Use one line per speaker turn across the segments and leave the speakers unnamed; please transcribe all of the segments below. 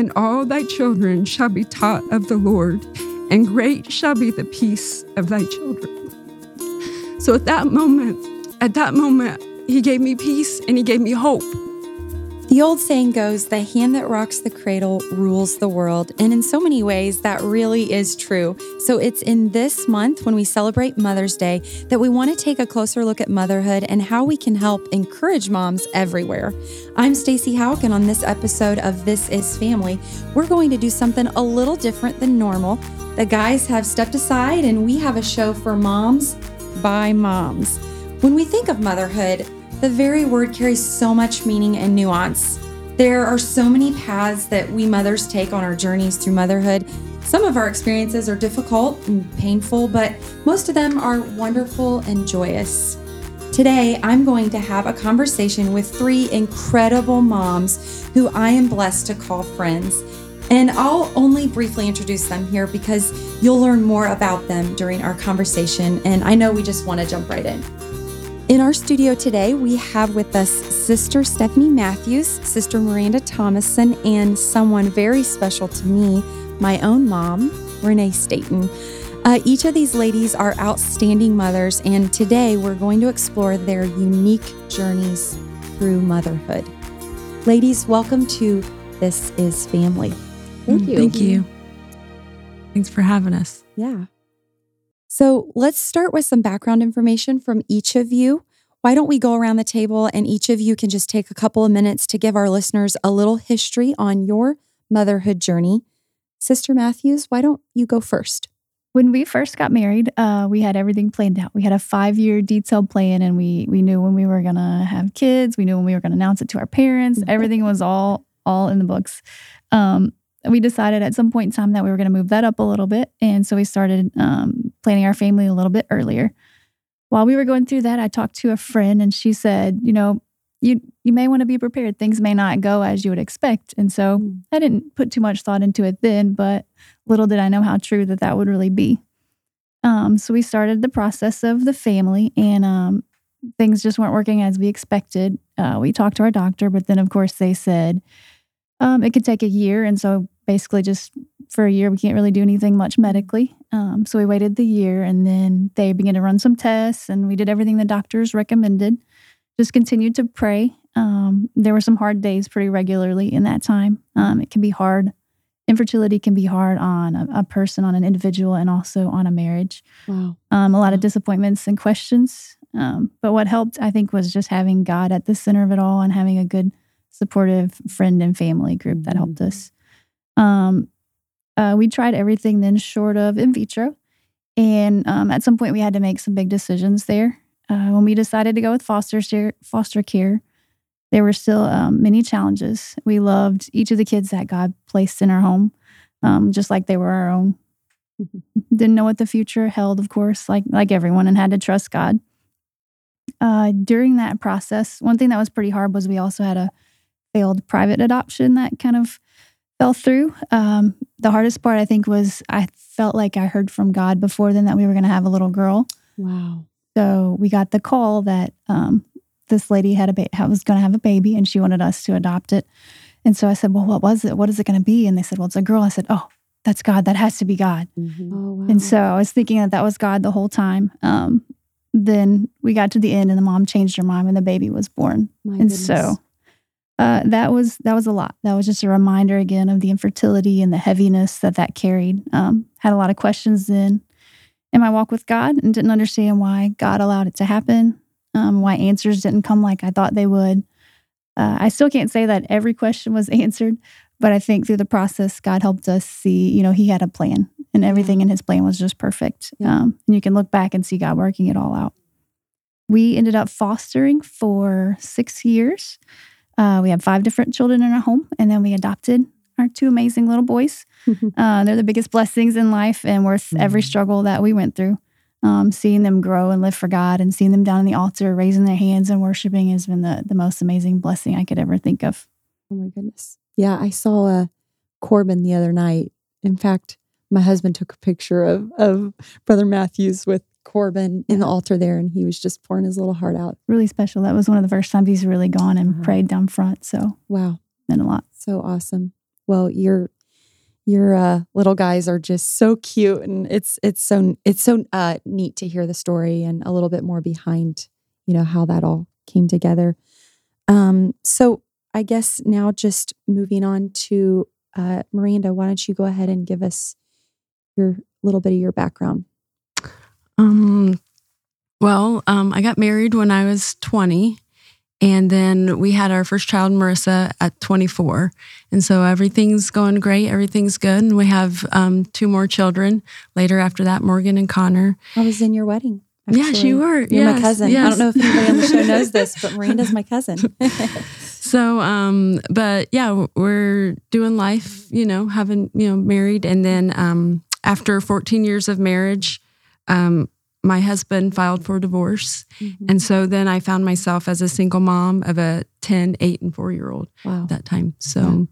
and all thy children shall be taught of the Lord, and great shall be the peace of thy children. So at that moment, at that moment, he gave me peace and he gave me hope.
The old saying goes, the hand that rocks the cradle rules the world. And in so many ways, that really is true. So it's in this month when we celebrate Mother's Day that we want to take a closer look at motherhood and how we can help encourage moms everywhere. I'm Stacy Hauk, and on this episode of This Is Family, we're going to do something a little different than normal. The guys have stepped aside, and we have a show for moms by moms. When we think of motherhood, the very word carries so much meaning and nuance. There are so many paths that we mothers take on our journeys through motherhood. Some of our experiences are difficult and painful, but most of them are wonderful and joyous. Today, I'm going to have a conversation with three incredible moms who I am blessed to call friends. And I'll only briefly introduce them here because you'll learn more about them during our conversation. And I know we just want to jump right in. In our studio today, we have with us Sister Stephanie Matthews, Sister Miranda Thomason, and someone very special to me, my own mom, Renee Staten. Uh, each of these ladies are outstanding mothers, and today we're going to explore their unique journeys through motherhood. Ladies, welcome to This Is Family.
Thank you.
Thank you. Thanks for having us.
Yeah. So let's start with some background information from each of you. Why don't we go around the table and each of you can just take a couple of minutes to give our listeners a little history on your motherhood journey? Sister Matthews, why don't you go first?
When we first got married, uh, we had everything planned out. We had a five-year detailed plan, and we we knew when we were gonna have kids. We knew when we were gonna announce it to our parents. Everything was all all in the books. Um, we decided at some point in time that we were going to move that up a little bit. And so we started um, planning our family a little bit earlier. While we were going through that, I talked to a friend and she said, you know, you you may want to be prepared. Things may not go as you would expect. And so mm. I didn't put too much thought into it then, but little did I know how true that that would really be. Um, so we started the process of the family, and um, things just weren't working as we expected. Uh, we talked to our doctor, but then of course they said um, it could take a year. And so basically, just for a year, we can't really do anything much medically. Um, so we waited the year and then they began to run some tests and we did everything the doctors recommended. Just continued to pray. Um, there were some hard days pretty regularly in that time. Um, it can be hard. Infertility can be hard on a, a, person, on an individual, and also on a marriage. Wow. Um, a lot of disappointments and questions. Um, but what helped, I think, was just having God at the center of it all and having a good supportive friend and family group that helped mm-hmm. us. Um, uh, we tried everything then short of in vitro. And um, at some point, we had to make some big decisions there. Uh, when we decided to go with foster care, foster care, there were still um, many challenges. We loved each of the kids that God placed in our home, um, just like they were our own. Mm-hmm. Didn't know what the future held, of course, like like everyone, and had to trust God. Uh, during that process, one thing that was pretty hard was we also had a failed private adoption that kind of fell through. Um, the hardest part, I think, was I felt like I heard from God before then that we were going to have a little girl.
Wow.
So we got the call that um, this lady had a ba- was going to have a baby and she wanted us to adopt it. And so I said, Well, what was it? What is it going to be? And they said, Well, it's a girl. I said, Oh, that's God. That has to be God. Mm-hmm. Oh, wow. And so I was thinking that that was God the whole time. Um, then we got to the end and the mom changed her mind when the baby was born. My and goodness. so uh, that was that was a lot. That was just a reminder again of the infertility and the heaviness that that carried. Um, had a lot of questions then in my walk with God and didn't understand why God allowed it to happen. Um, why answers didn't come like I thought they would. Uh, I still can't say that every question was answered, but I think through the process, God helped us see. You know, He had a plan, and everything in His plan was just perfect. Yeah. Um, and you can look back and see God working it all out. We ended up fostering for six years. Uh, we had five different children in our home, and then we adopted our two amazing little boys. uh, they're the biggest blessings in life and worth mm-hmm. every struggle that we went through. Um, seeing them grow and live for God and seeing them down on the altar, raising their hands and worshiping has been the, the most amazing blessing I could ever think of.
Oh my goodness. Yeah, I saw a uh, Corbin the other night. In fact, my husband took a picture of, of Brother Matthews with Corbin in the altar there, and he was just pouring his little heart out.
Really special. That was one of the first times he's really gone and uh-huh. prayed down front. So
wow,
meant a lot.
So awesome. Well, your your uh, little guys are just so cute, and it's it's so it's so uh, neat to hear the story and a little bit more behind, you know, how that all came together. Um, so I guess now just moving on to uh, Miranda, why don't you go ahead and give us your little bit of your background?
Um, well, um, I got married when I was 20. And then we had our first child, Marissa, at 24. And so everything's going great. Everything's good. And we have um, two more children later after that, Morgan and Connor.
I was in your wedding.
Yes, you were.
You're
yes,
my cousin.
Yes.
I don't know if anybody on the show knows this, but Miranda's my cousin.
so, um, but yeah, we're doing life, you know, having, you know, married. And then um, after 14 years of marriage, um, my husband filed for divorce.
Mm-hmm.
And so then I found myself as a single mom of a 10, 8, and 4 year old
wow.
at that time. So,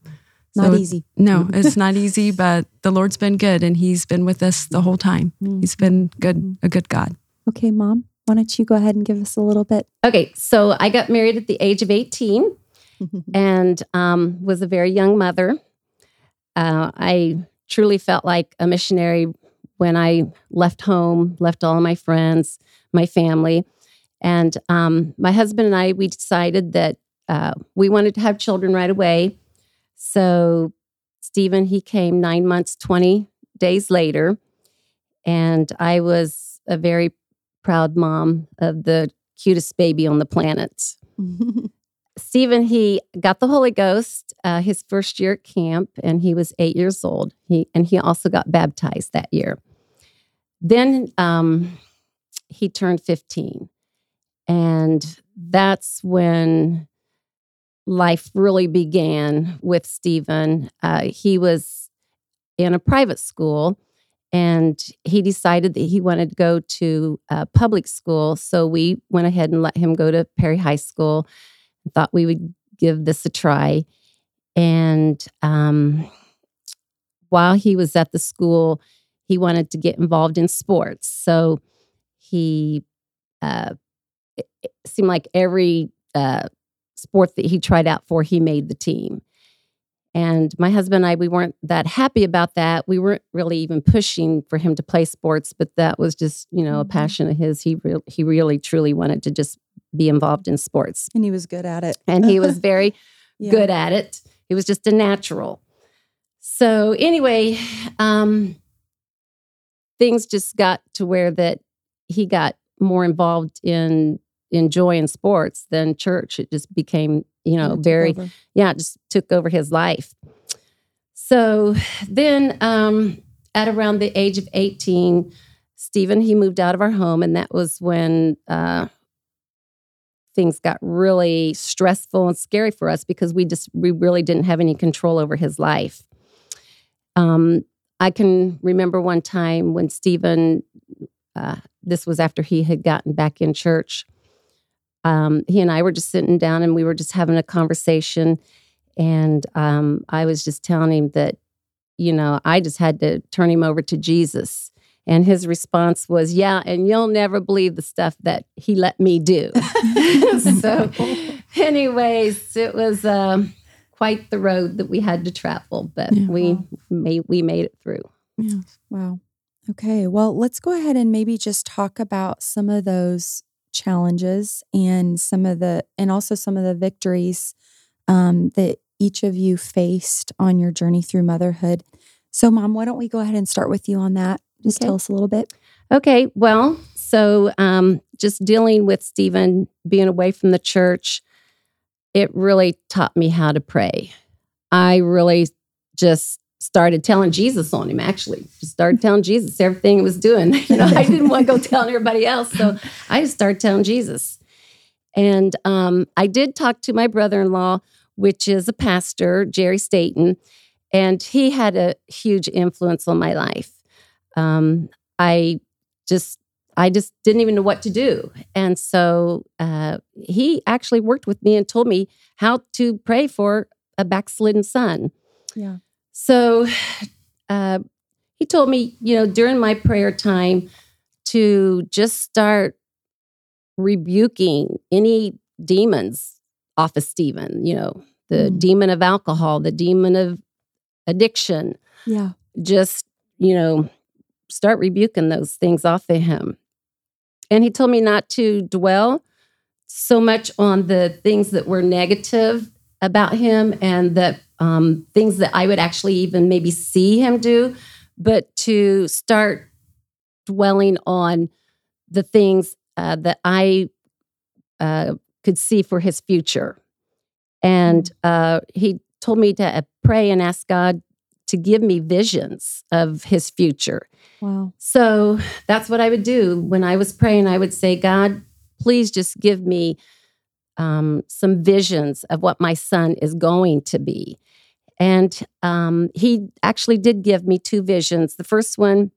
Not
so it-
easy.
no, it's not easy, but the Lord's been good and He's been with us the whole time. He's been good, a good God.
Okay, mom, why don't you go ahead and give us a little bit?
Okay, so I got married at the age of 18 and um, was a very young mother. Uh, I truly felt like a missionary when I left home, left all my friends, my family. And um, my husband and I, we decided that uh, we wanted to have children right away. So Stephen, he came nine months, 20 days later. And I was a very proud mom of the cutest baby on the planet. Stephen, he got the Holy Ghost uh, his first year at camp, and he was eight years old. He and he also got baptized that year. Then um, he turned fifteen, and that's when life really began with Stephen. Uh, he was in a private school, and he decided that he wanted to go to uh, public school. So we went ahead and let him go to Perry High School thought we would give this a try. And um, while he was at the school, he wanted to get involved in sports. So he uh, seemed like every uh, sport that he tried out for, he made the team. And my husband and I, we weren't that happy about that. We weren't really even pushing for him to play sports, but that was just, you know, a
Mhm.
passion of his. He re- he really truly wanted to just be involved in sports
and he was good at it.
and he was very
Yeah.
good at it. He was just a natural. So anyway, um, things just got to where that he got more involved in in joy and sports than church. It just became, you know, very
over.
yeah, it just took over his life. So then um, at around the age of 18, Stephen, he moved out of our home, and that was when uh, things got really stressful and scary for us because we just we really didn't have any control over his life. Um, I can remember one time when Stephen, uh, this was after he had gotten back in church. Um, he and I were just sitting down and we were just having a conversation. And um, I was just telling him that, you know, I just had to turn him over to Jesus. And his response was, Yeah, and you'll never believe the stuff that he let me do. so, anyways, it was um, quite the road that we had to travel, but
Yeah.
we
Wow.
made we made it through.
Yeah.
Wow. Okay. Well, let's go ahead and maybe just talk about some of those challenges and some of the, and also some of the victories um, that each of you faced on your journey through motherhood. So, Mom, why don't we go ahead and start with you on that? Just
Okay.
tell us a little bit.
Okay, well, so um, just dealing with Stephen being away from the church, it really taught me how to pray. I really just started telling Jesus on him, actually. Just started telling Jesus everything he was doing. You know, I didn't want to go telling everybody else. So I just started telling Jesus. And um, I did talk to my brother in law, which is a pastor, Jerry Staten, and he had a huge influence on my life. Um, I just I just didn't even know what to do. And so uh, he actually worked with me and told me how to pray for a backslidden son.
Yeah.
So uh, he told me, you know, during my prayer time to just start rebuking any demons off of Stephen, you know, the
Mm.
demon of alcohol, the demon of addiction.
Yeah.
Just, you know, start rebuking those things off of him. And he told me not to dwell so much on the things that were negative about him and the um, things that I would actually even maybe see him do, but to start dwelling on the things uh, that I uh, could see for his future. And uh, he told me to uh, pray and ask God to give me visions of his future.
Wow.
So that's what I would do when I was praying. I would say, God, please just give me um, some visions of what my son is going to be. And um, he actually did give me two visions. The first one,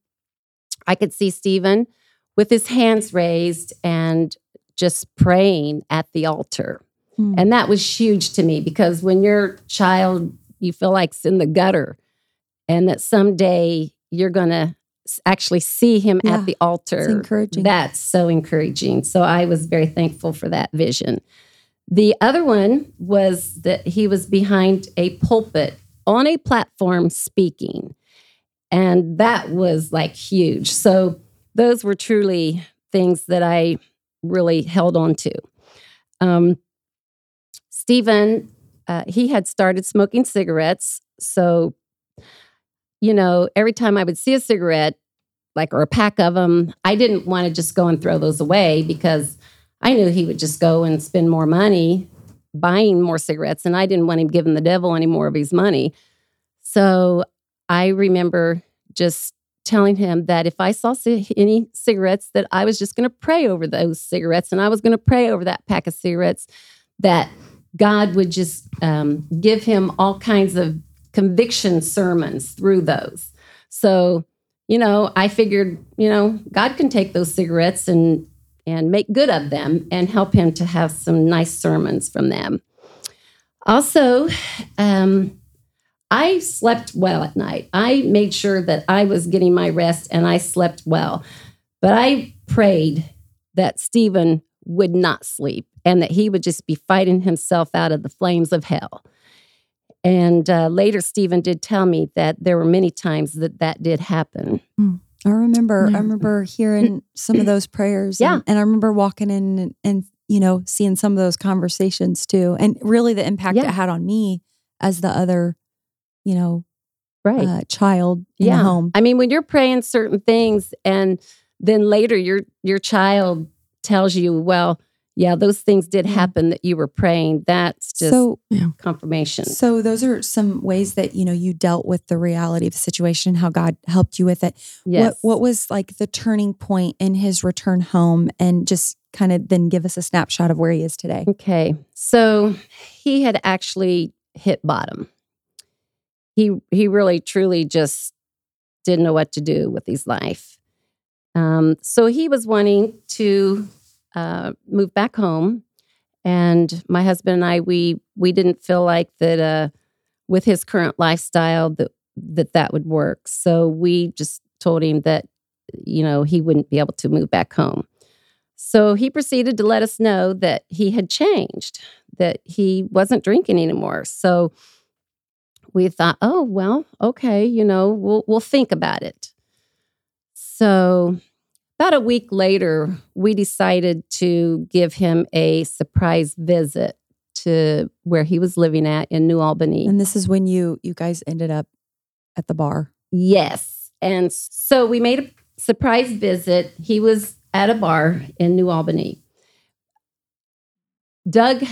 I could see Stephen with his hands raised and just praying at the altar.
Hmm.
And that was huge to me because when your child, you feel like it's in the gutter and that someday you're going to actually see him
Yeah,
at the altar.
Encouraging.
That's so encouraging. So I was very thankful for that vision. The other one was that he was behind a pulpit on a platform speaking. And that was like huge. So those were truly things that I really held on to. Um, Stephen, uh, he had started smoking cigarettes. So, you know, every time I would see a cigarette, like or a pack of them, I didn't want to just go and throw those away because I knew he would just go and spend more money buying more cigarettes, and I didn't want him giving the devil any more of his money. So I remember just telling him that if I saw any cigarettes, that I was just going to pray over those cigarettes, and I was going to pray over that pack of cigarettes that God would just um, give him all kinds of conviction sermons through those. So, you know, I figured, you know, God can take those cigarettes and and make good of them and help him to have some nice sermons from them. Also, um, I slept well at night. I made sure that I was getting my rest and I slept well. But I prayed that Stephen would not sleep and that he would just be fighting himself out of the flames of hell. And uh, later, Stephen did tell me that there were many times that that did happen.
I remember,
Yeah.
I remember hearing some of those prayers.
Yeah.
And, and I remember walking in and, and, you know, seeing some of those conversations too. And really the impact
Yeah.
it had on me as the other, you know,
Right.
uh, child in the home.
I mean, when you're praying certain things and then later your your child tells you, well, yeah, those things did happen that you were praying. That's just
so,
confirmation.
so those are some ways that, you know, you dealt with the reality of the situation, how God helped you with it.
yes.
What, what was like the turning point in his return home and just kind of then give us a snapshot of where he is today?
Okay. So he had actually hit bottom. He he really truly just didn't know what to do with his life. Um, so he was wanting to uh, move back home, and my husband and I we we didn't feel like that uh, with his current lifestyle that that that would work. So we just told him that you know he wouldn't be able to move back home. So he proceeded to let us know that he had changed, that he wasn't drinking anymore. So we thought, oh well, okay, you know, we'll we'll think about it. So about a week later, we decided to give him a surprise visit to where he was living at in New Albany.
And this is when you you guys ended up at the bar.
Yes. And so we made a surprise visit. He was at a bar in New Albany. Doug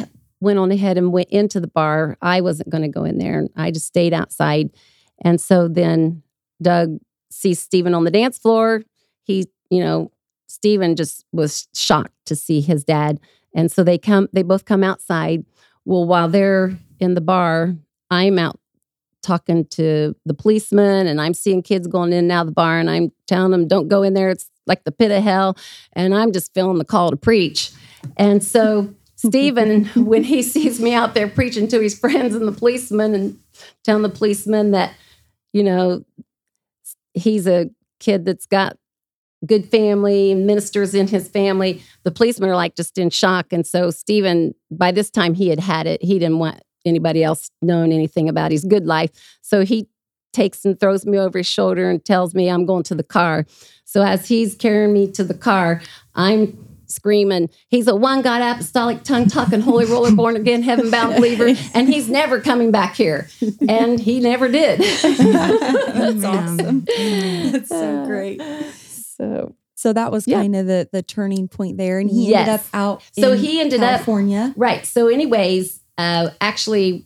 went on ahead and went into the bar. I wasn't going to go in there. I just stayed outside. And so then Doug sees Stephen on the dance floor. He, you know, Stephen just was shocked to see his dad. And so they come, they both come outside. Well, while they're in the bar, I'm out talking to the policeman and I'm seeing kids going in and out of the bar and I'm telling them, don't go in there. It's like the pit of hell. And I'm just feeling the call to preach. And so Stephen, when he sees me out there preaching to his friends and the policeman and telling the policeman that, you know, he's a kid that's got good family ministers in his family, the policemen are like just in shock. And so Stephen, by this time he had had it. He didn't want anybody else knowing anything about his good life. So he takes and throws me over his shoulder and tells me I'm going to the car. So as he's carrying me to the car, I'm screaming, he's a one God apostolic tongue talking holy roller born again heaven bound believer and he's never coming back here. And he never did.
That's awesome. That's so great.
So
So that was
Yeah.
kind of the the turning point there, and he
Yes.
ended up out.
So
in
he ended up-
California.
Right. So, anyways, uh, actually,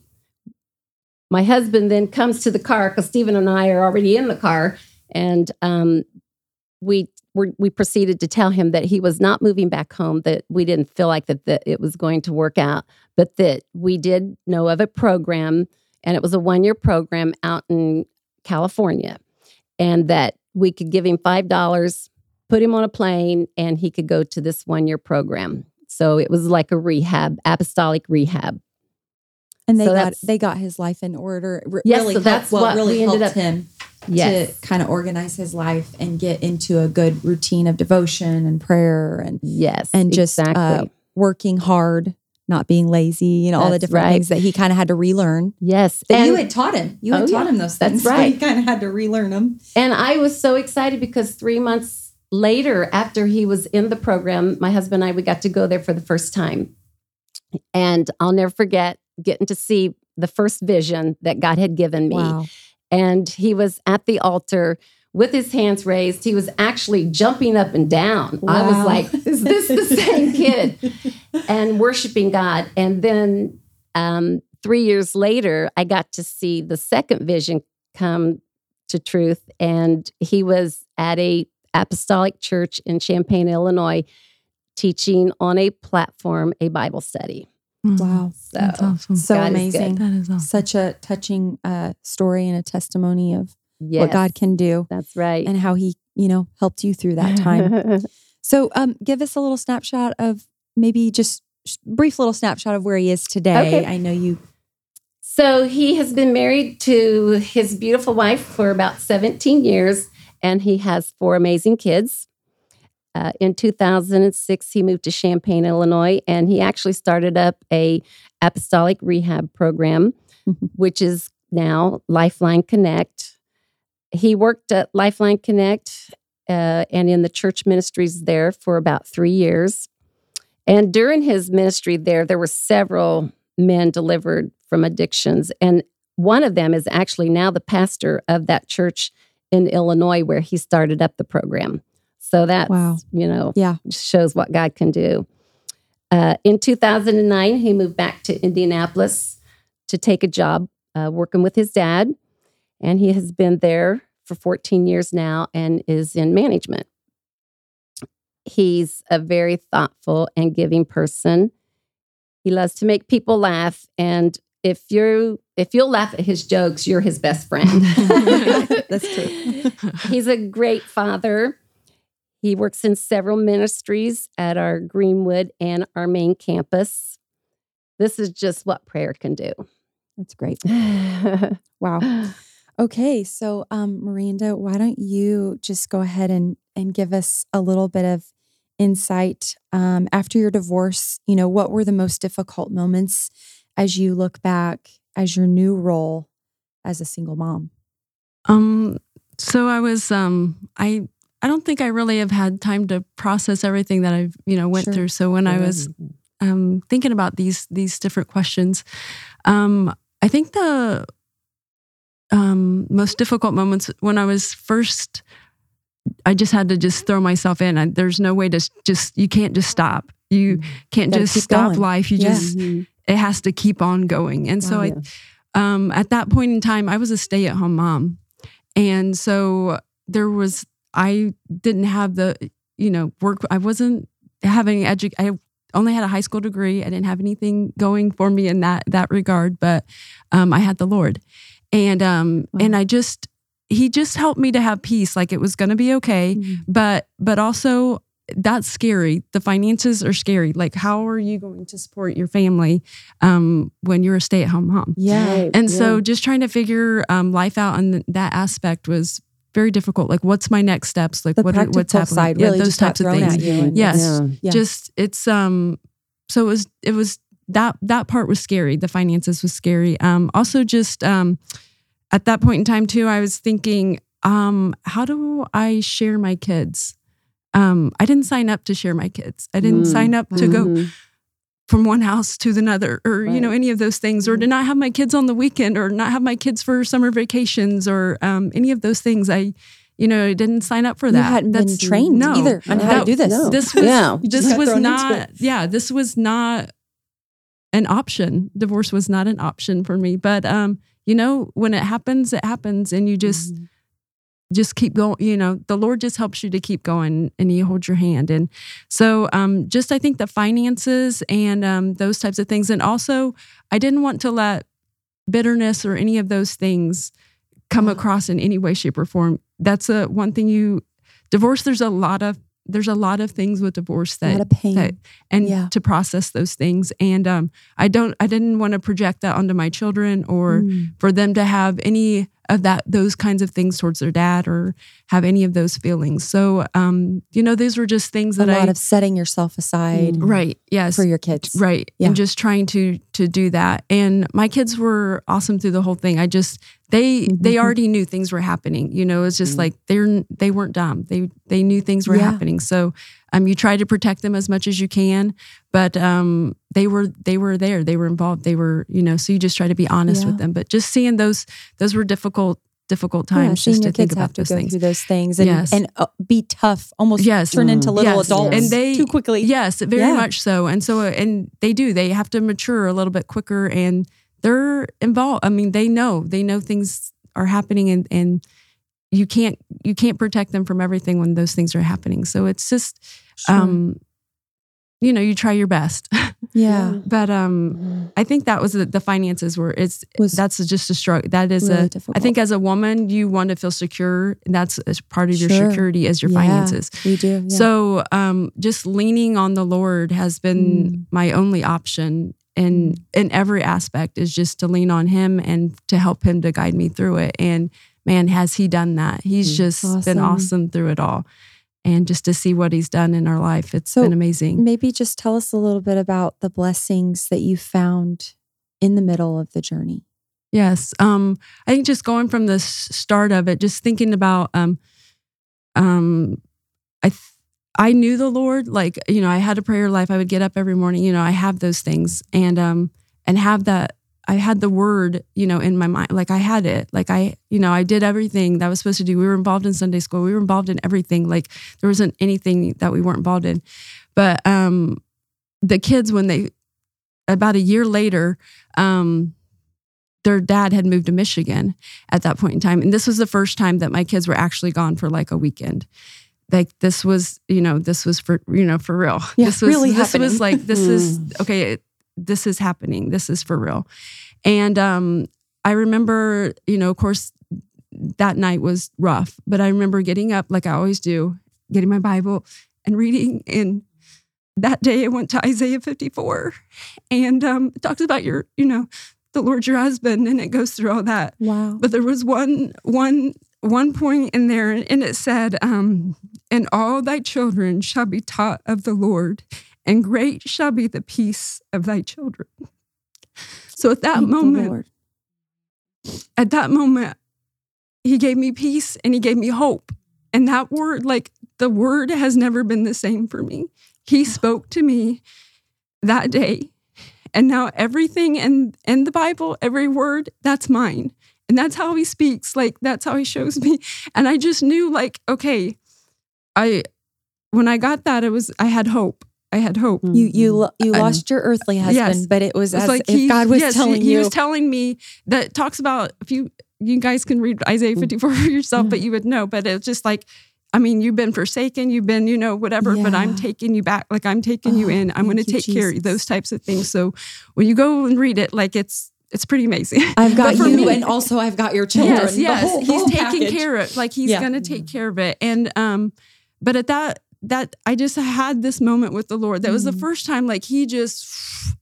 my husband then comes to the car because Stephen and I are already in the car, and um, we were, we proceeded to tell him that he was not moving back home. That we didn't feel like that, that it was going to work out, but that we did know of a program, and it was a one year program out in California, and that we could give him five dollars, put him on a plane, and he could go to this one year program. So it was like a rehab, apostolic rehab.
and they
So
got they got his life in order. R-
Yes,
really
so
helped-
that's
what,
what
really helped
up-
him
Yes.
to kind of organize his life and get into a good routine of devotion and prayer and
Yes.
and just uh, working hard, not being lazy. You know all the different
right.
things that he kind of had to relearn.
yes.
That you had taught him. You had
Oh,
taught
yeah.
him those
That's
things. so
right.
he kind of had to relearn them.
and I was so excited because three months later, after he was in the program, my husband and I, we got to go there for the first time. And I'll never forget getting to see the first vision that God had given me.
Wow.
and he was at the altar with his hands raised. He was actually jumping up and down. I was like, is this the same kid? and worshiping God. And then um, three years later, I got to see the second vision come to truth. And he was at a apostolic church in Champaign, Illinois, teaching on a platform a Bible study.
Wow.
So
That's awesome.
So
God is good.
amazing.
That is awesome.
Such a touching uh, story and a testimony of
yes,
what God can do
That's right.
and how he, you know, helped you through that time. so um give us a little snapshot of maybe just brief little snapshot of where he is today.
Okay.
I know you
So he has been married to his beautiful wife for about 17 years, and he has four amazing kids. Uh, in 2006, he moved to Champaign, Illinois, and he actually started up a apostolic rehab program, which is now Lifeline Connect. He worked at Lifeline Connect uh, and in the church ministries there for about three years. And during his ministry there, there were several men delivered from addictions. And one of them is actually now the pastor of that church in Illinois where he started up the program. So that's,
Wow.
you know,
Yeah.
shows what God can do. Uh, in 2009, he moved back to Indianapolis to take a job uh, working with his dad. And he has been there for 14 years now and is in management. He's a very thoughtful and giving person. He loves to make people laugh. And if you if you'll laugh at his jokes, you're his best friend.
That's true.
He's a great father. He works in several ministries at our Greenwood and our main campus. This is just what prayer can do.
That's great. Wow. Okay, so um, Miranda, why don't you just go ahead and and give us a little bit of insight um, after your divorce? You know, what were the most difficult moments as you look back as your new role as a single mom?
Um, so I was um I I don't think I really have had time to process everything that I've, you know, went
Sure.
through. So when I was um thinking about these these different questions, um, I think the um most difficult moments when I was first I just had to just throw myself in. I, there's no way to just you can't just stop. You can't
Gotta
just stop
going.
life. You
Yeah.
just it has to keep on going. And so
Wow.
I um, at that point in time, I was a stay at home mom. And so there was, I didn't have the, you know, work, I wasn't having edu I only had a high school degree. I didn't have anything going for me in that, that regard, but um, I had the Lord. And, um,
Wow.
and I just, he just helped me to have peace. Like it was going to be okay. But, but also that's scary. The finances are scary. Like, how are you going to support your family um, when you're a stay at home mom?
Yeah.
And
yeah.
so just trying to figure um, life out on th- that aspect was very difficult. Like, what's my next steps? Like,
The
what what's happening?
side
yeah,
really
those types of things.
at you. and
Yes.
Yeah.
Just it's um. So it was it was that that part was scary. The finances was scary. Um. Also, just um, at that point in time too, I was thinking, um, how do I share my kids? Um, I didn't sign up to share my kids. I didn't
Mm,
sign up to go
mhm.
from one house to another or you know any of those things or to not have my kids on the weekend or not have my kids for summer vacations or um, any of those things i you know I didn't sign up for that
You hadn't been trained
no.
either on how to do this.
no.
this was
Yeah.
This was not yeah this was not an option. Divorce was not an option for me but um you know when it happens it happens and you just
Mhm.
just keep going you know the lord just helps you to keep going and he holds your hand and so um just i think the finances and um those types of things and also i didn't want to let bitterness or any of those things come across in any way shape or form. That's a one thing you divorce there's a lot of there's a lot of things with divorce that that and
Yeah.
to process those things and um i don't i didn't want to project that onto my children or
Mm.
for them to have any of that those kinds of things towards their dad or have any of those feelings so um you know these were just things that a
lot
i
of setting yourself aside
right yes
for your kids.
right
Yeah.
and just trying to to do that and my kids were awesome through the whole thing i just they they
Mhm.
already knew things were happening you know it's just
Mm.
like they're they weren't dumb they they knew things were
Yeah.
happening so um you try to protect them as much as you can but um they were they were there they were involved they were you know so you just try to be honest
Yeah.
with them but just seeing those those were difficult difficult times
seeing
just to think about
to
those
go
things
through those things and
Yes.
and uh, be tough, almost
Yes.
turn into little
Yes.
adults
And they-
too quickly.
Yes, very
Yeah.
much so. And so, and they do. They have to mature a little bit quicker, and they're involved. I mean, they know. They know things are happening, and and you can't you can't protect them from everything when those things are happening. So it's just,
Sure.
um, you know, you try your best.
yeah,
but um,
Mhm.
I think that was the, the finances were. It's
was
that's just a struggle. That is
really
a.
difficult.
I think as a woman, you want to feel secure, and that's a part of your
Sure.
security as your
Yeah.
finances.
we do. Yeah.
So um, just leaning on the Lord has been
Mm.
my only option in in every aspect is just to lean on him and to help him to guide me through it. And man, has he done that. He's
Mm.
just been
Awesome.
awesome through it all. And just to see what he's done in our life, it's
So,
been amazing.
maybe just tell us a little bit about the blessings that you found in the middle of the journey.
Yes. Um, I think just going from the start of it, just thinking about um um I th- I knew the Lord, like, you know, I had a prayer life. I would get up every morning, you know, I have those things and um and have that I had the word, you know, in my mind. Like I had it. Like I, you know, I did everything that I was supposed to do. We were involved in Sunday school. We were involved in everything. Like there wasn't anything that we weren't involved in. But um the kids when they about a year later, um, their dad had moved to Michigan at that point in time. And this was the first time that my kids were actually gone for like a weekend. Like this was, you know, this was for, you know, for real.
Yeah,
this was,
really
this
happening.
was like, this is, okay, it- this is happening. This is for real. And um, I remember, you know, of course, that night was rough, but I remember getting up like I always do, getting my Bible and reading. And that day I went to Isaiah 54 and um, it talks about your, you know, the Lord your husband, and it goes through all that.
Wow.
But there was one one one point in there, and it said, um, "And all thy children shall be taught of the Lord, and great shall be the peace of thy children." So at that
Thank
moment, at that moment, he gave me peace and he gave me hope. And that word, like the word has never been the same for me. He spoke to me that day. And now everything in, in the Bible, every word, that's mine. And that's how he speaks. Like that's how he shows me. And I just knew, like, okay, I when I got that, it was I had hope. I had hope.
You you you lost your earthly husband,
Yes.
but it was
It's
as
like
if
he-
God was
yes,
telling
he, he was telling me that talks about if you you guys can read Isaiah
Mm.
54 for yourself, but you would know. But it's just like, I mean, you've been forsaken, you've been, you know, whatever, but I'm taking you back. Like I'm taking you
Oh,
in. I'm going to
you,
take care of those types of things. So when you go and read it, like it's it's pretty amazing.
I've got you,
me-
and also I've got your children.
Yes, yes.
whole-
he's
whole
taking
package.
care of like he's
Yeah.
gonna take care of it. And um, but at that that I just had this moment with the Lord. That was the
Mm.
first time like he just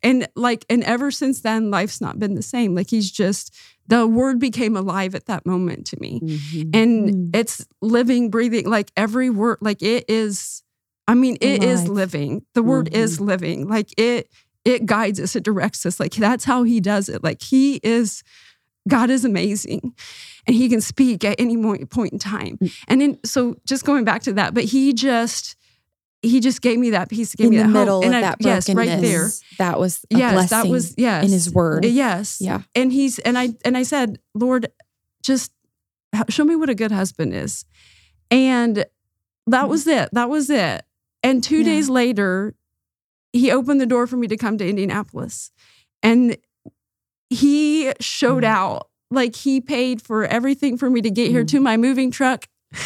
and like and ever since then life's not been the same. Like he's just the word became alive at that moment to me.
Mhm.
And
Mm.
it's living, breathing, like every word, like it is, I mean, it is
Alive.
living. The word is living. Like it, it guides us, it directs us. Like that's how he does it. Like he is God is amazing and he can speak at any point in time. Mm. And then, so just going back to that, but he just, he just gave me that peace, gave
in
me
the
that
middle
hope.
of
and
that
I, yes, right there.
That was
yes, that was yes
in His Word.
Yes,
yeah.
And he's and I and I said, Lord, just show me what a good husband is, and that was it. That was it. And two yeah. days later, he opened the door for me to come to Indianapolis, and he showed mm-hmm. out. Like he paid for everything for me to get here to my moving truck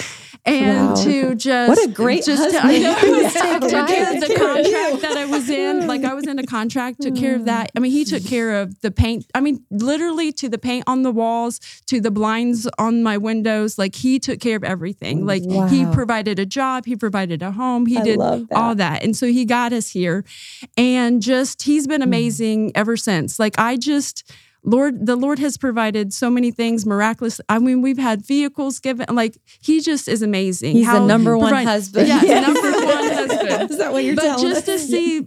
and wow. to just
what a great
just
husband.
to, I know, yeah, to right. do the contract that I was in. Like I was in a contract, took care of that. I mean, he took care of the paint. I mean, literally to the paint on the walls, to the blinds on my windows. Like he took care of everything. Like wow. he provided a job, he provided a home, he
I
did
that.
all that, and so he got us here, and just he's been mm. amazing mm. ever since. Like I just Lord, the Lord has provided so many things miraculous. I mean, we've had vehicles given. Like He just is amazing.
He's the number one husband.
Yeah, yeah. number one husband.
is that what you're
but
telling But
just us? to see,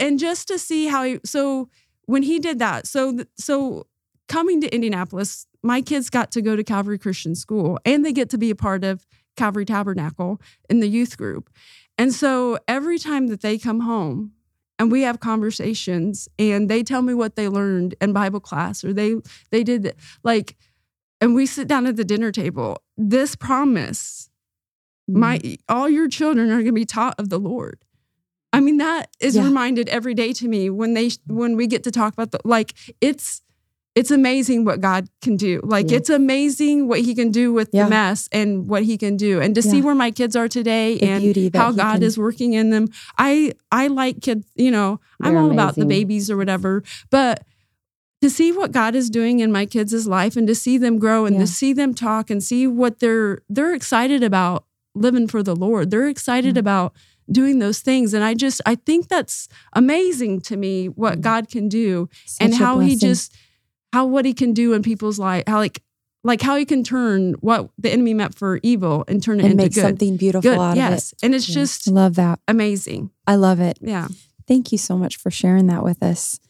and just to see how he. So when he did that, so so coming to Indianapolis, my kids got to go to Calvary Christian School, and they get to be a part of Calvary Tabernacle in the youth group. And so every time that they come home, and we have conversations and they tell me what they learned in bible class or they they did like and we sit down at the dinner table this promise mm-hmm. my all your children are going to be taught of the lord i mean that is yeah. reminded every day to me when they when we get to talk about the like it's it's amazing what God can do. Like yeah. it's amazing what He can do with yeah. the mess and what He can do, and to yeah. see where my kids are today
the
and how God can... is working in them. I I like kids. You know, They're I'm all amazing. about the babies or whatever, but to see what God is doing in my kids' life and to see them grow and to see them talk and see what they're they're excited about living for the Lord. They're excited about doing those things and I just I think that's amazing to me what mm. God can do Such and how he just how what he can do in people's life, how like like how he can turn what the enemy meant for evil and turn it
and
into
make
good.
something beautiful
good,
out
yes.
of
it. And it's just
love that.
Amazing.
I love it.
Yeah.
Thank you so much for sharing that with us.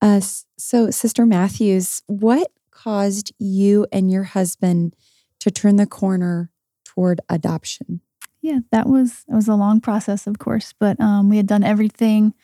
Uh, so, Sister Matthews, what caused you and your husband to turn the corner toward adoption?
Yeah, that was it was a long process, of course, but um, we had done everything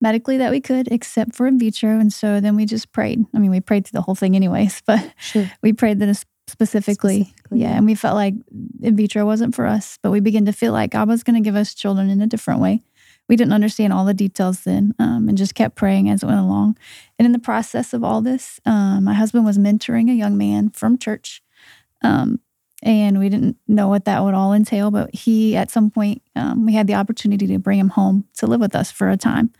medically that we could, except for in vitro. And so then we just prayed. I mean, we prayed through the whole thing, anyways, but
sure.
we prayed that specifically, specifically. Yeah. And we felt like in vitro wasn't for us, but we began to feel like God was going to give us children in a different way. We didn't understand all the details then um, and just kept praying as it went along. And in the process of all this, um, my husband was mentoring a young man from church. Um, and we didn't know what that would all entail, but he, at some point, um, we had the opportunity to bring him home to live with us for a time.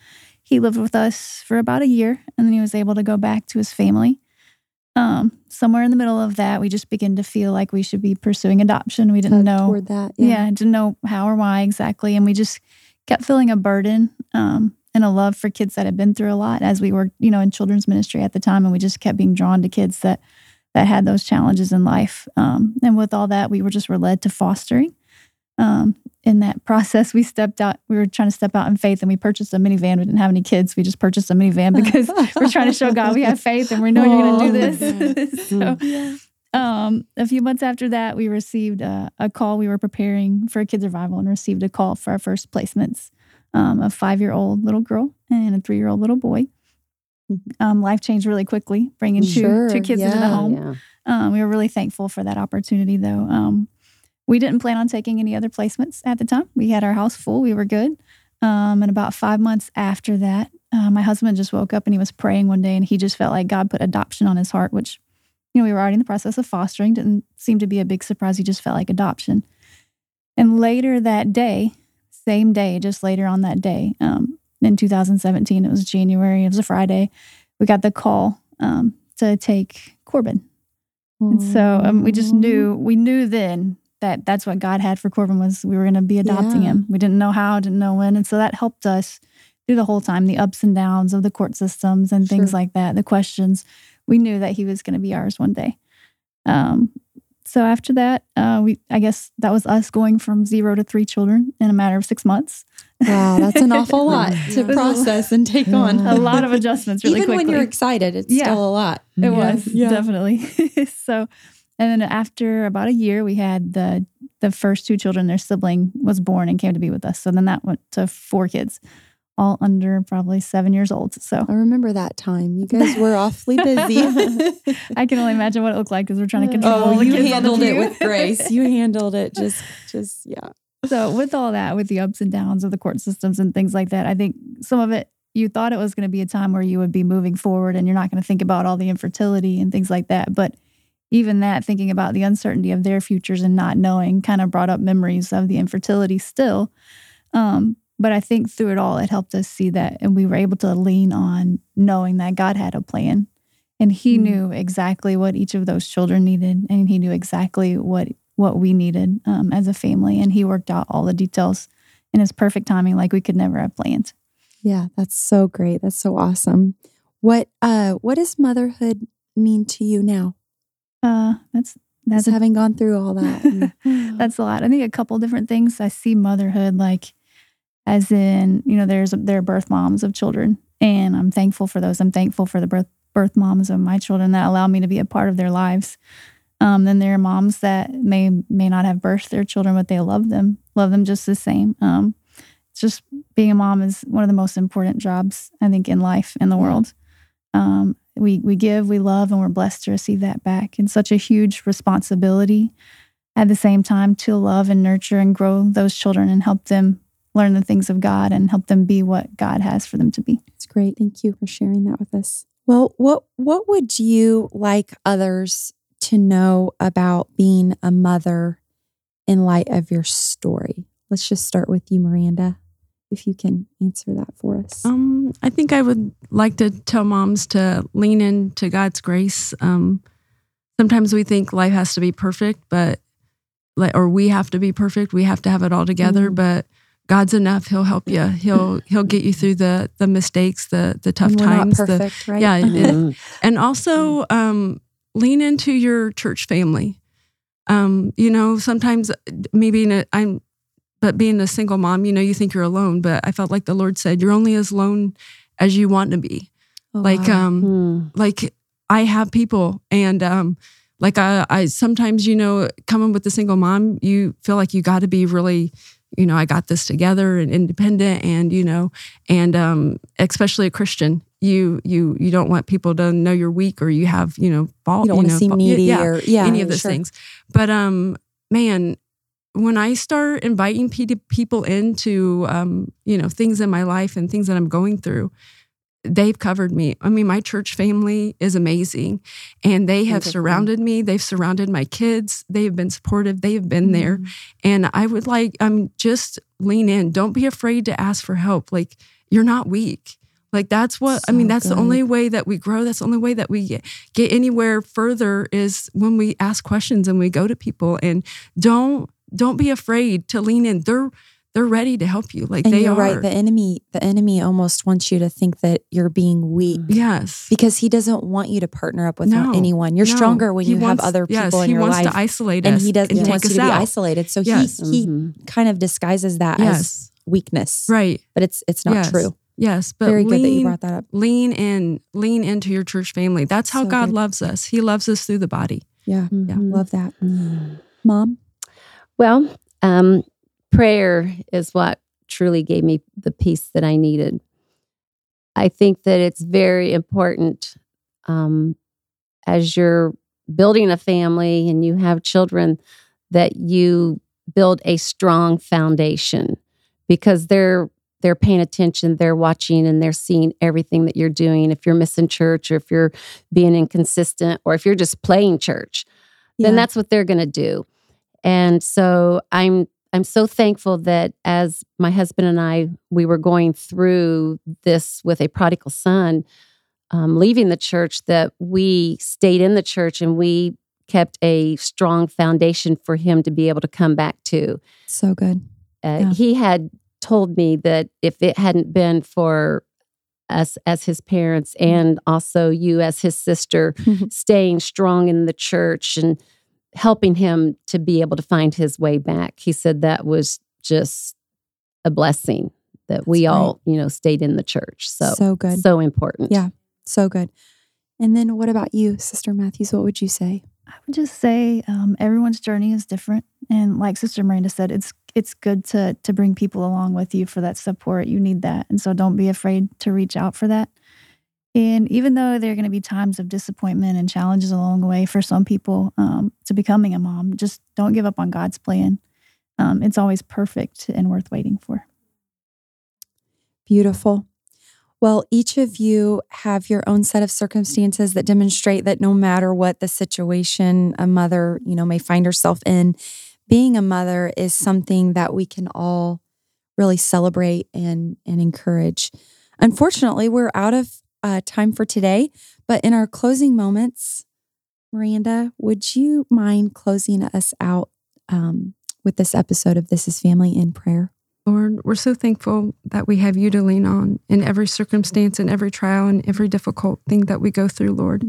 He lived with us for about a year and then he was able to go back to his family. Um, somewhere in the middle of that, we just began to feel like we should be pursuing adoption. We didn't know
toward that, yeah.
yeah, didn't know how or why exactly, and we just kept feeling a burden um, and a love for kids that had been through a lot as we were, you know, in children's ministry at the time, and we just kept being drawn to kids that that had those challenges in life. Um, and with all that, we were just were led to fostering. Um, in that process, we stepped out. We were trying to step out in faith, and we purchased a minivan. We didn't have any kids. We just purchased a minivan because we're trying to show God we have faith, and we know you're going to do this. so, yeah. um, a few months after that, we received a, a, call. We were preparing for a kids revival and received a call for our first placements. Um, a five-year-old little girl and a three-year-old little boy. Mm-hmm. Um, life changed really quickly, bringing sure, two two kids yeah, into the home. Yeah. Um, we were really thankful for that opportunity, though. Um, we didn't plan on taking any other placements at the time. We had our house full. We were good. Um, and about five months after that, uh, my husband just woke up and he was praying one day and he just felt like God put adoption on his heart, which, you know, we were already in the process of fostering. Didn't seem to be a big surprise. He just felt like adoption. And later that day, same day, just later on that day, um, in 2017, it was January, it was a Friday, we got the call um, to take Corbin. And so um, we just knew, we knew then that that's what God had for Corbin was we were going to be adopting yeah. him. We didn't know how, didn't know when, and so that helped us through the whole time, the ups and downs of the court systems and things sure. like that, the questions. We knew that he was going to be ours one day. Um, so after that, uh, we I guess that was us going from zero to three children in a matter of six months.
Wow, that's an awful lot to process and take on.
a lot of adjustments really
Even
quickly.
when you're excited, it's
Yeah.
still a lot.
It was
Yeah.
definitely so. And then after about a year, we had the the first two children. Their sibling was born and came to be with us. So then that went to four kids, all under probably seven years old. So
I remember that time. You guys were awfully busy.
I can only imagine what it looked like because we're trying to oh, control all
oh,
the
you
kids on the
handled it with grace. You handled it just, just yeah.
so with all that, with the ups and downs of the court systems and things like that, I think some of it you thought it was going to be a time where you would be moving forward and you're not going to think about all the infertility and things like that. But even that, thinking about the uncertainty of their futures and not knowing, kind of brought up memories of the infertility still. Um, but I think through it all, it helped us see that, and we were able to lean on knowing that God had a plan, and He
Mm.
knew exactly what each of those children needed, and He knew exactly what what we needed um, as a family, and He worked out all the details in His perfect timing, like we could never have planned.
Yeah, that's so great. That's so awesome. What uh what does motherhood mean to you now?
Uh, that's that's a
having gone through all that.
That's a lot. I think a couple different things. I see motherhood like as in, you know, there's there are birth moms of children and I'm thankful for those. I'm thankful for the birth birth moms of my children that allow me to be a part of their lives. Um, then there are moms that may may not have birthed their children, but they love them, love them just the same. Um, just being a mom is one of the most important jobs I think in life in the world. Um, we we give, we love, and we're blessed to receive that back. And such a huge responsibility at the same time to love and nurture and grow those children and help them learn the things of God and help them be what God has for them to be.
It's great. Thank you for sharing that with us. Well, what what would you like others to know about being a mother in light of your story? Let's just start with you, Miranda, if you can answer that for us.
Um, I think I would like to tell moms to lean into God's grace. Um, sometimes we think life has to be perfect, but like, or we have to be perfect. We have to have it all together.
Mm.
But God's enough. He'll help you. He'll He'll get you through the the mistakes, the the tough
we're
times.
not
the-
perfect, right?
yeah, it-
Mhm.
and also um, lean into your church family. Um, you know, sometimes maybe being a I'm, but being a single mom, you know, you think you're alone. But I felt like the Lord said, "You're only as alone as you want to be."
Oh,
like,
wow.
um,
Mm.
like I have people, and um, like I, I sometimes, you know, coming with a single mom, you feel like you got to be really, you know, I got this together and independent, and you know, and um, especially a Christian, you you you don't want people to know you're weak or you have you know fault.
you don't want to
know,
seem
fault-
needy
yeah,
or yeah,
any of those
sure.
things. But um, man, when I start inviting pe- people into um, you know, things in my life and things that I'm going through, they've covered me. I mean, my church family is amazing, and they have surrounded me. They've surrounded my kids. They have been supportive. They have been there,
Mm.
and I would like, um, just lean in. Don't be afraid to ask for help. Like you're not weak. Like that's what I mean.
So
That's the only way that we grow. That's the only way that we get, get anywhere further is when we ask questions and we go to people and don't don't be afraid to lean in. They're they're ready to help you. Like
And
they
you're
are.
right. The enemy, the enemy almost wants you to think that you're being weak
yes.
because he doesn't want you to partner up with
No,
anyone. You're
No.
stronger when
He
you
wants-
have other people
yes,
in
he
your
wants
life.
to isolate
and
us
he does
and
he
take
wants
us
you to be isolated. So
Yes.
he he
Mhm.
kind of disguises that as weakness.
Right.
But it's it's not
Yes.
true.
Yes. But
Very
lean,
good that you brought that up.
lean in, lean into your church family. That's how
So
God
good.
loves us. He loves us through the body.
Yeah.
Mhm.
Love that.
Mm.
Mom.
Well, um, prayer is what truly gave me the peace that I needed. I think that it's very important um, as you're building a family and you have children that you build a strong foundation because they're they're paying attention, they're watching, and they're seeing everything that you're doing. If you're missing church, or if you're being inconsistent, or if you're just playing church, then that's what they're going to do. And so I'm I'm so thankful that as my husband and I we were going through this with a prodigal son, um, leaving the church, that we stayed in the church and we kept a strong foundation for him to be able to come back to.
so good.
Uh,
Yeah.
He had told me that if it hadn't been for us as his parents and also you as his sister staying strong in the church and helping him to be able to find his way back. He said that was just a blessing that we
That's
all, you know, stayed in the church. So,
So good.
so important.
Yeah. So good. And then what about you, Sister Matthews? What would you say?
I would just say um, everyone's journey is different, and like Sister Miranda said, it's it's good to to bring people along with you for that support. You need that, and so don't be afraid to reach out for that. And even though there are going to be times of disappointment and challenges along the way for some people um, to becoming a mom, just don't give up on God's plan. Um, it's always perfect and worth waiting for.
Beautiful. Well, each of you have your own set of circumstances that demonstrate that no matter what the situation a mother, you know, may find herself in, being a mother is something that we can all really celebrate and and encourage. Unfortunately, we're out of uh, time for today, but in our closing moments, Miranda, would you mind closing us out um, with this episode of This Is Family in prayer?
Lord, we're so thankful that we have you to lean on in every circumstance, in every trial, and every difficult thing that we go through, Lord.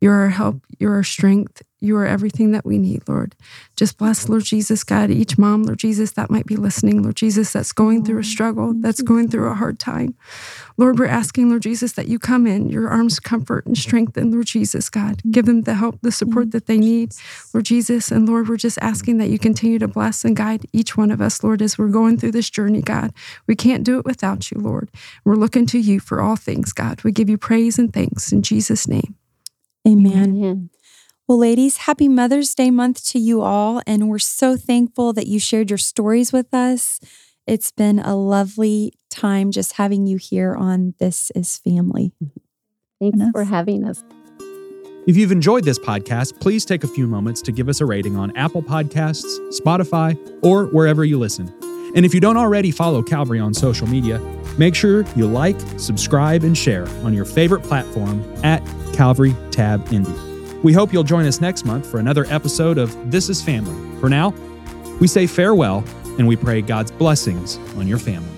You're our help, you're our strength, you are everything that we need, Lord. Just bless, Lord Jesus, God, each mom, Lord Jesus, that might be listening, Lord Jesus, that's going through a struggle, that's going through a hard time. Lord, we're asking, Lord Jesus, that you come in, your arms comfort and strengthen, Lord Jesus, God. Give them the help, the support that they need, Lord Jesus. And Lord, we're just asking that you continue to bless and guide each one of us, Lord, as we're going through this journey, God. We can't do it without you, Lord. We're looking to you for all things, God. We give you praise and thanks in Jesus' name.
Amen.
Amen.
Well, ladies, happy Mother's Day month to you all. And we're so thankful that you shared your stories with us. It's been a lovely time just having you here on This is Family.
Thanks
Yes.
for having us.
If you've enjoyed this podcast, please take a few moments to give us a rating on Apple Podcasts, Spotify, or wherever you listen. And if you don't already follow Calvary on social media, make sure you like, subscribe, and share on your favorite platform at Calvary Tab Indy. We hope you'll join us next month for another episode of This is Family. For now, we say farewell and we pray God's blessings on your family.